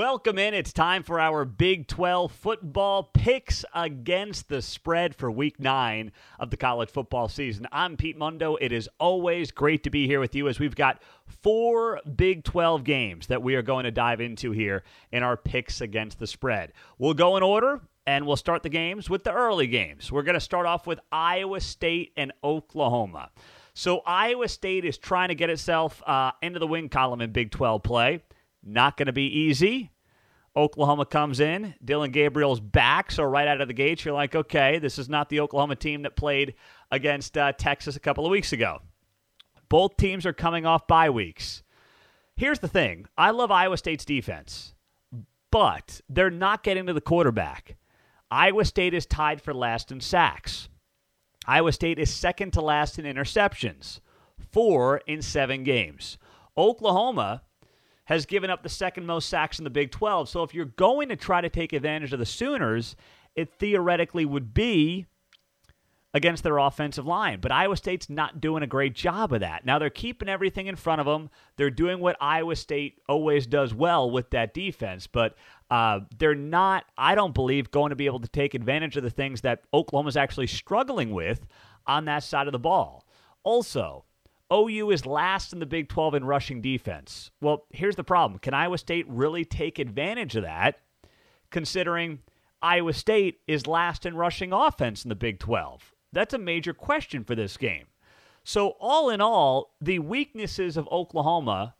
Welcome in. It's time for our Big 12 football picks against the spread for week nine of the college football season. I'm Pete Mundo. It is always great to be here with you as we've got four Big 12 games that we are going to dive into here in our picks against the spread. We'll go in order and we'll start the games with the early games. We're going to start off with Iowa State and Oklahoma. So Iowa State is trying to get itself uh, into the win column in Big 12 play. Not going to be easy. Oklahoma comes in. Dillon Gabriel's back. So, right out of the gates, you're like, okay, this is not the Oklahoma team that played against uh, Texas a couple of weeks ago. Both teams are coming off bye weeks. Here's the thing I love Iowa State's defense, but they're not getting to the quarterback. Iowa State is tied for last in sacks. Iowa State is second to last in interceptions, four in seven games. Oklahoma has given up the second most sacks in the Big 12. So if you're going to try to take advantage of the Sooners, it theoretically would be against their offensive line. But Iowa State's not doing a great job of that. Now they're keeping everything in front of them. They're doing what Iowa State always does well with that defense, but uh, they're not, I don't believe, going to be able to take advantage of the things that Oklahoma's actually struggling with on that side of the ball. Also, OU is last in the Big 12 in rushing defense. Well, here's the problem. Can Iowa State really take advantage of that, considering Iowa State is last in rushing offense in the Big 12? That's a major question for this game. So, all in all, the weaknesses of Oklahoma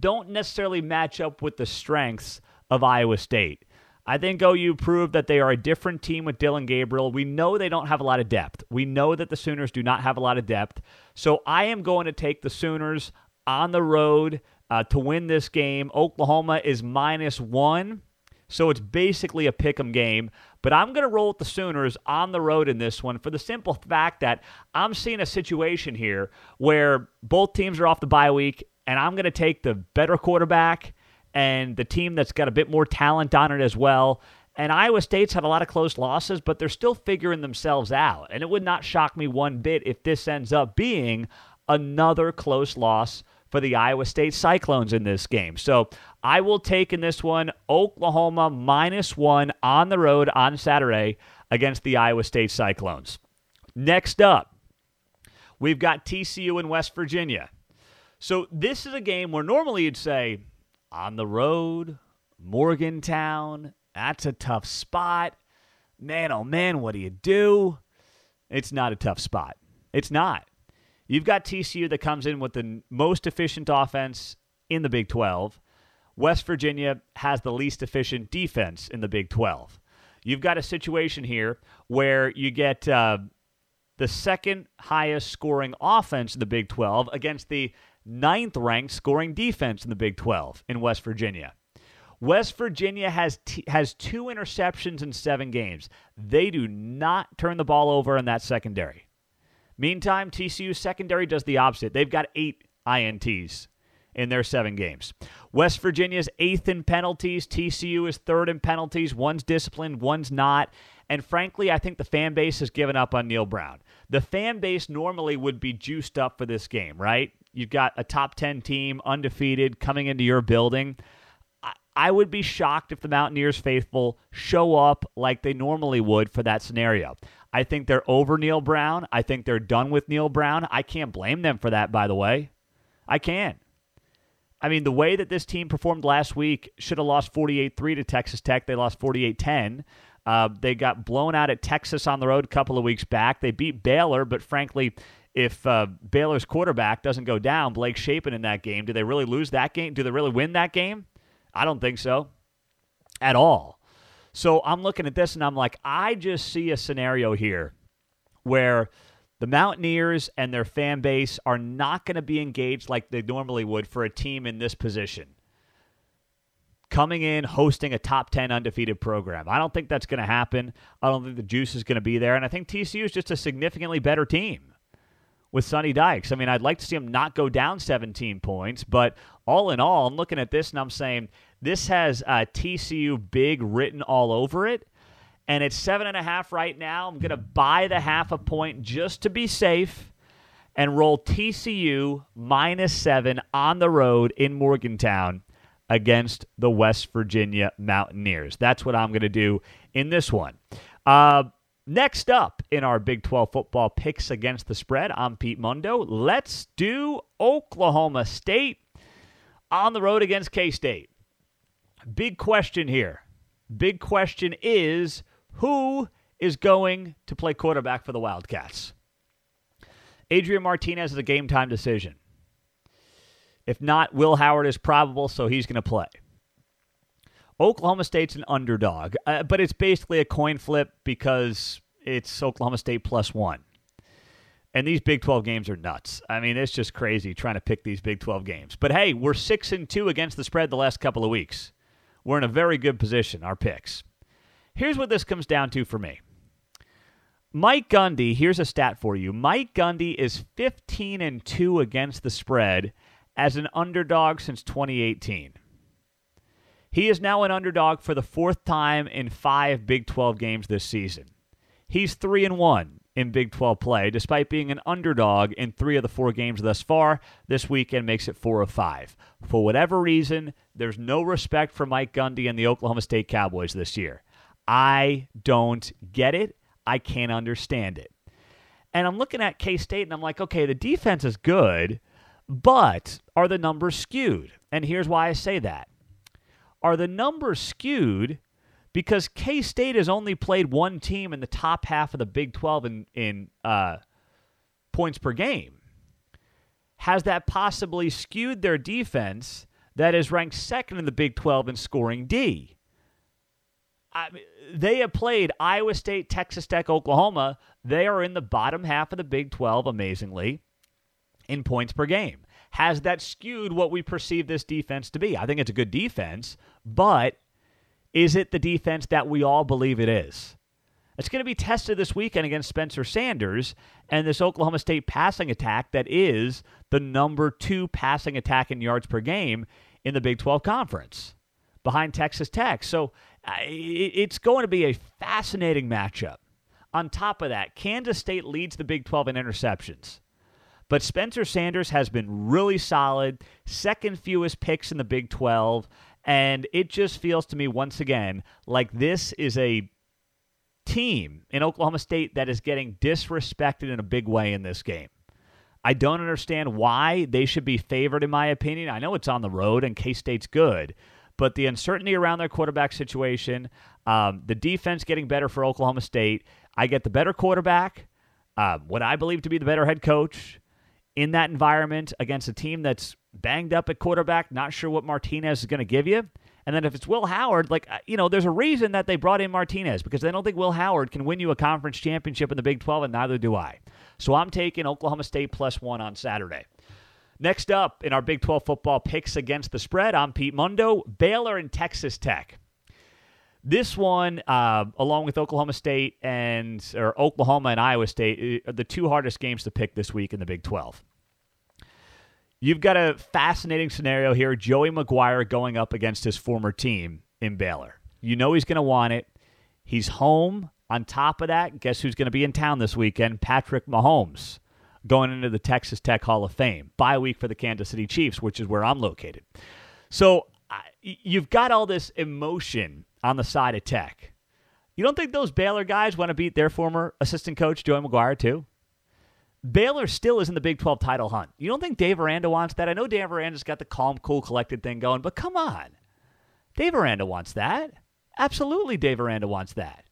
don't necessarily match up with the strengths of Iowa State. I think OU proved that they are a different team with Dillon Gabriel. We know they don't have a lot of depth. We know that the Sooners do not have a lot of depth. So I am going to take the Sooners on the road uh, to win this game. Oklahoma is minus one. So it's basically a pick 'em game. But I'm going to roll with the Sooners on the road in this one for the simple fact that I'm seeing a situation here where both teams are off the bye week, and I'm going to take the better quarterback and the team that's got a bit more talent on it as well. And Iowa State's had a lot of close losses, but they're still figuring themselves out. And it would not shock me one bit if this ends up being another close loss for the Iowa State Cyclones in this game. So I will take in this one Oklahoma minus one on the road on Saturday against the Iowa State Cyclones. Next up, we've got TCU in West Virginia. So this is a game where normally you'd say, on the road, Morgantown. That's a tough spot. Man, oh man, what do you do? It's not a tough spot. It's not. You've got TCU that comes in with the most efficient offense in the Big 12. West Virginia has the least efficient defense in the Big 12. You've got a situation here where you get uh, the second highest scoring offense in the Big 12 against the ninth ranked scoring defense in the Big 12 in West Virginia. West Virginia has t- has two interceptions in seven games. They do not turn the ball over in that secondary. Meantime, TCU secondary does the opposite. They've got eight INTs in their seven games. West Virginia's eighth in penalties. TCU is third in penalties. One's disciplined, one's not. And frankly, I think the fan base has given up on Neal Brown. The fan base normally would be juiced up for this game, right? You've got a top 10 team, undefeated, coming into your building. I would be shocked if the Mountaineers faithful show up like they normally would for that scenario. I think they're over Neal Brown. I think they're done with Neal Brown. I can't blame them for that, by the way. I can't. I mean, the way that this team performed last week should have lost 48 3 to Texas Tech. They lost 48 10. Uh, they got blown out at Texas on the road a couple of weeks back. They beat Baylor, but frankly, if uh, Baylor's quarterback doesn't go down, Blake Shapen in that game, do they really lose that game? Do they really win that game? I don't think so at all. So I'm looking at this and I'm like, I just see a scenario here where the Mountaineers and their fan base are not going to be engaged like they normally would for a team in this position. Coming in, hosting a top 10 undefeated program. I don't think that's going to happen. I don't think the juice is going to be there. And I think TCU is just a significantly better team with Sonny Dykes. I mean, I'd like to see him not go down 17 points, but all in all, I'm looking at this and I'm saying this has uh, TCU big written all over it. And it's seven and a half right now. I'm going to buy the half a point just to be safe and roll TCU minus seven on the road in Morgantown against the West Virginia Mountaineers. That's what I'm going to do in this one. Uh, next up in our Big 12 football picks against the spread, I'm Pete Mundo. Let's do Oklahoma State on the road against K State. Big question here. Big question is who is going to play quarterback for the Wildcats? Adrian Martinez is a game time decision. If not, Will Howard is probable, so he's going to play. Oklahoma State's an underdog, uh, but it's basically a coin flip because it's Oklahoma State plus one. And these Big 12 games are nuts. I mean, it's just crazy trying to pick these Big 12 games. But hey, we're 6 and 2 against the spread the last couple of weeks. We're in a very good position, our picks. Here's what this comes down to for me. Mike Gundy, here's a stat for you. Mike Gundy is 15 and 2 against the spread as an underdog since 2018. He is now an underdog for the fourth time in 5 Big 12 games this season. He's 3 and 1 in Big 12 play despite being an underdog in 3 of the 4 games thus far. This weekend makes it 4 of 5. For whatever reason, there's no respect for Mike Gundy and the Oklahoma State Cowboys this year. I don't get it. I can't understand it. And I'm looking at K State and I'm like, okay, the defense is good, but are the numbers skewed? And here's why I say that. Are the numbers skewed because K State has only played one team in the top half of the Big 12 in, in uh, points per game? Has that possibly skewed their defense that is ranked second in the Big 12 in scoring D? I they have played Iowa State, Texas Tech, Oklahoma. They are in the bottom half of the Big 12, amazingly, in points per game. Has that skewed what we perceive this defense to be? I think it's a good defense, but is it the defense that we all believe it is? It's going to be tested this weekend against Spencer Sanders and this Oklahoma State passing attack that is the number two passing attack in yards per game in the Big 12 Conference behind Texas Tech. So it's going to be a fascinating matchup. On top of that, Kansas State leads the Big 12 in interceptions. But Spencer Sanders has been really solid, second fewest picks in the Big 12, and it just feels to me once again like this is a team in Oklahoma State that is getting disrespected in a big way in this game. I don't understand why they should be favored, in my opinion. I know it's on the road and K State's good, but the uncertainty around their quarterback situation, um, the defense getting better for Oklahoma State, I get the better quarterback, uh, what I believe to be the better head coach in that environment against a team that's banged up at quarterback, not sure what Martinez is going to give you. And then if it's Will Howard, like, uh, you know, there's a reason that they brought in Martinez because they don't think Will Howard can win you a conference championship in the Big 12, and neither do I. So I'm taking Oklahoma State plus one on Saturday. Next up in our Big 12 football picks against the spread, I'm Pete Mundo, Baylor and Texas Tech. This one, uh, along with Oklahoma State and or Oklahoma and Iowa State, are the two hardest games to pick this week in the Big 12. You've got a fascinating scenario here. Joey McGuire going up against his former team in Baylor. You know he's going to want it. He's home. On top of that, guess who's going to be in town this weekend? Patrick Mahomes going into the Texas Tech Hall of Fame. Bye week for the Kansas City Chiefs, which is where I'm located. So you've got all this emotion on the side of Tech. You don't think those Baylor guys want to beat their former assistant coach, Joey McGuire, too? Baylor still is in the Big 12 title hunt. You don't think Dave Aranda wants that? I know Dave Aranda's got the calm, cool, collected thing going, but come on. Dave Aranda wants that. Absolutely, Dave Aranda wants that.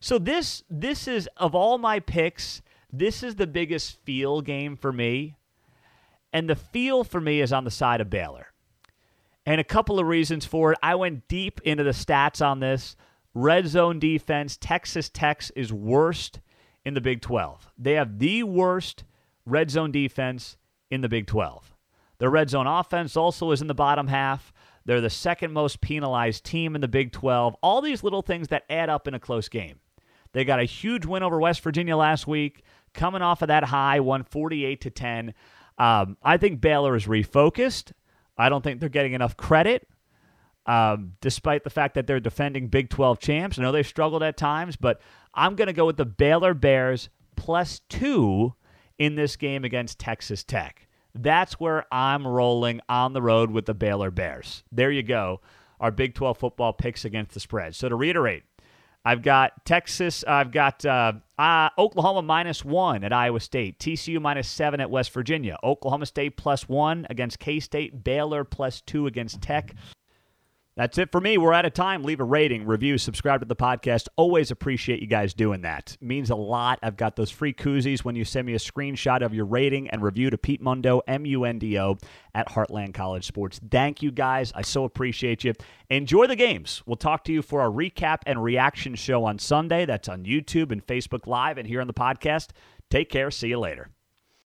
So this this is of all my picks, this is the biggest feel game for me. And the feel for me is on the side of Baylor. And a couple of reasons for it. I went deep into the stats on this. Red zone defense, Texas Tech is worst in the Big 12. They have the worst red zone defense in the Big 12. Their red zone offense also is in the bottom half. They're the second most penalized team in the Big 12. All these little things that add up in a close game. They got a huge win over West Virginia last week coming off of that high, won 48 to 10. Um, I think Baylor is refocused. I don't think they're getting enough credit, um, despite the fact that they're defending Big 12 champs. I know they've struggled at times, but I'm going to go with the Baylor Bears plus two in this game against Texas Tech. That's where I'm rolling on the road with the Baylor Bears. There you go. Our Big 12 football picks against the spread. So to reiterate, I've got Texas. I've got uh, uh, Oklahoma minus one at Iowa State. TCU minus seven at West Virginia. Oklahoma State plus one against K State. Baylor plus two against Tech. That's it for me. We're out of time. Leave a rating, review, subscribe to the podcast. Always appreciate you guys doing that. It means a lot. I've got those free koozies when you send me a screenshot of your rating and review to Pete Mundo, M U N D O, at Heartland College Sports. Thank you guys. I so appreciate you. Enjoy the games. We'll talk to you for our recap and reaction show on Sunday. That's on YouTube and Facebook Live and here on the podcast. Take care. See you later.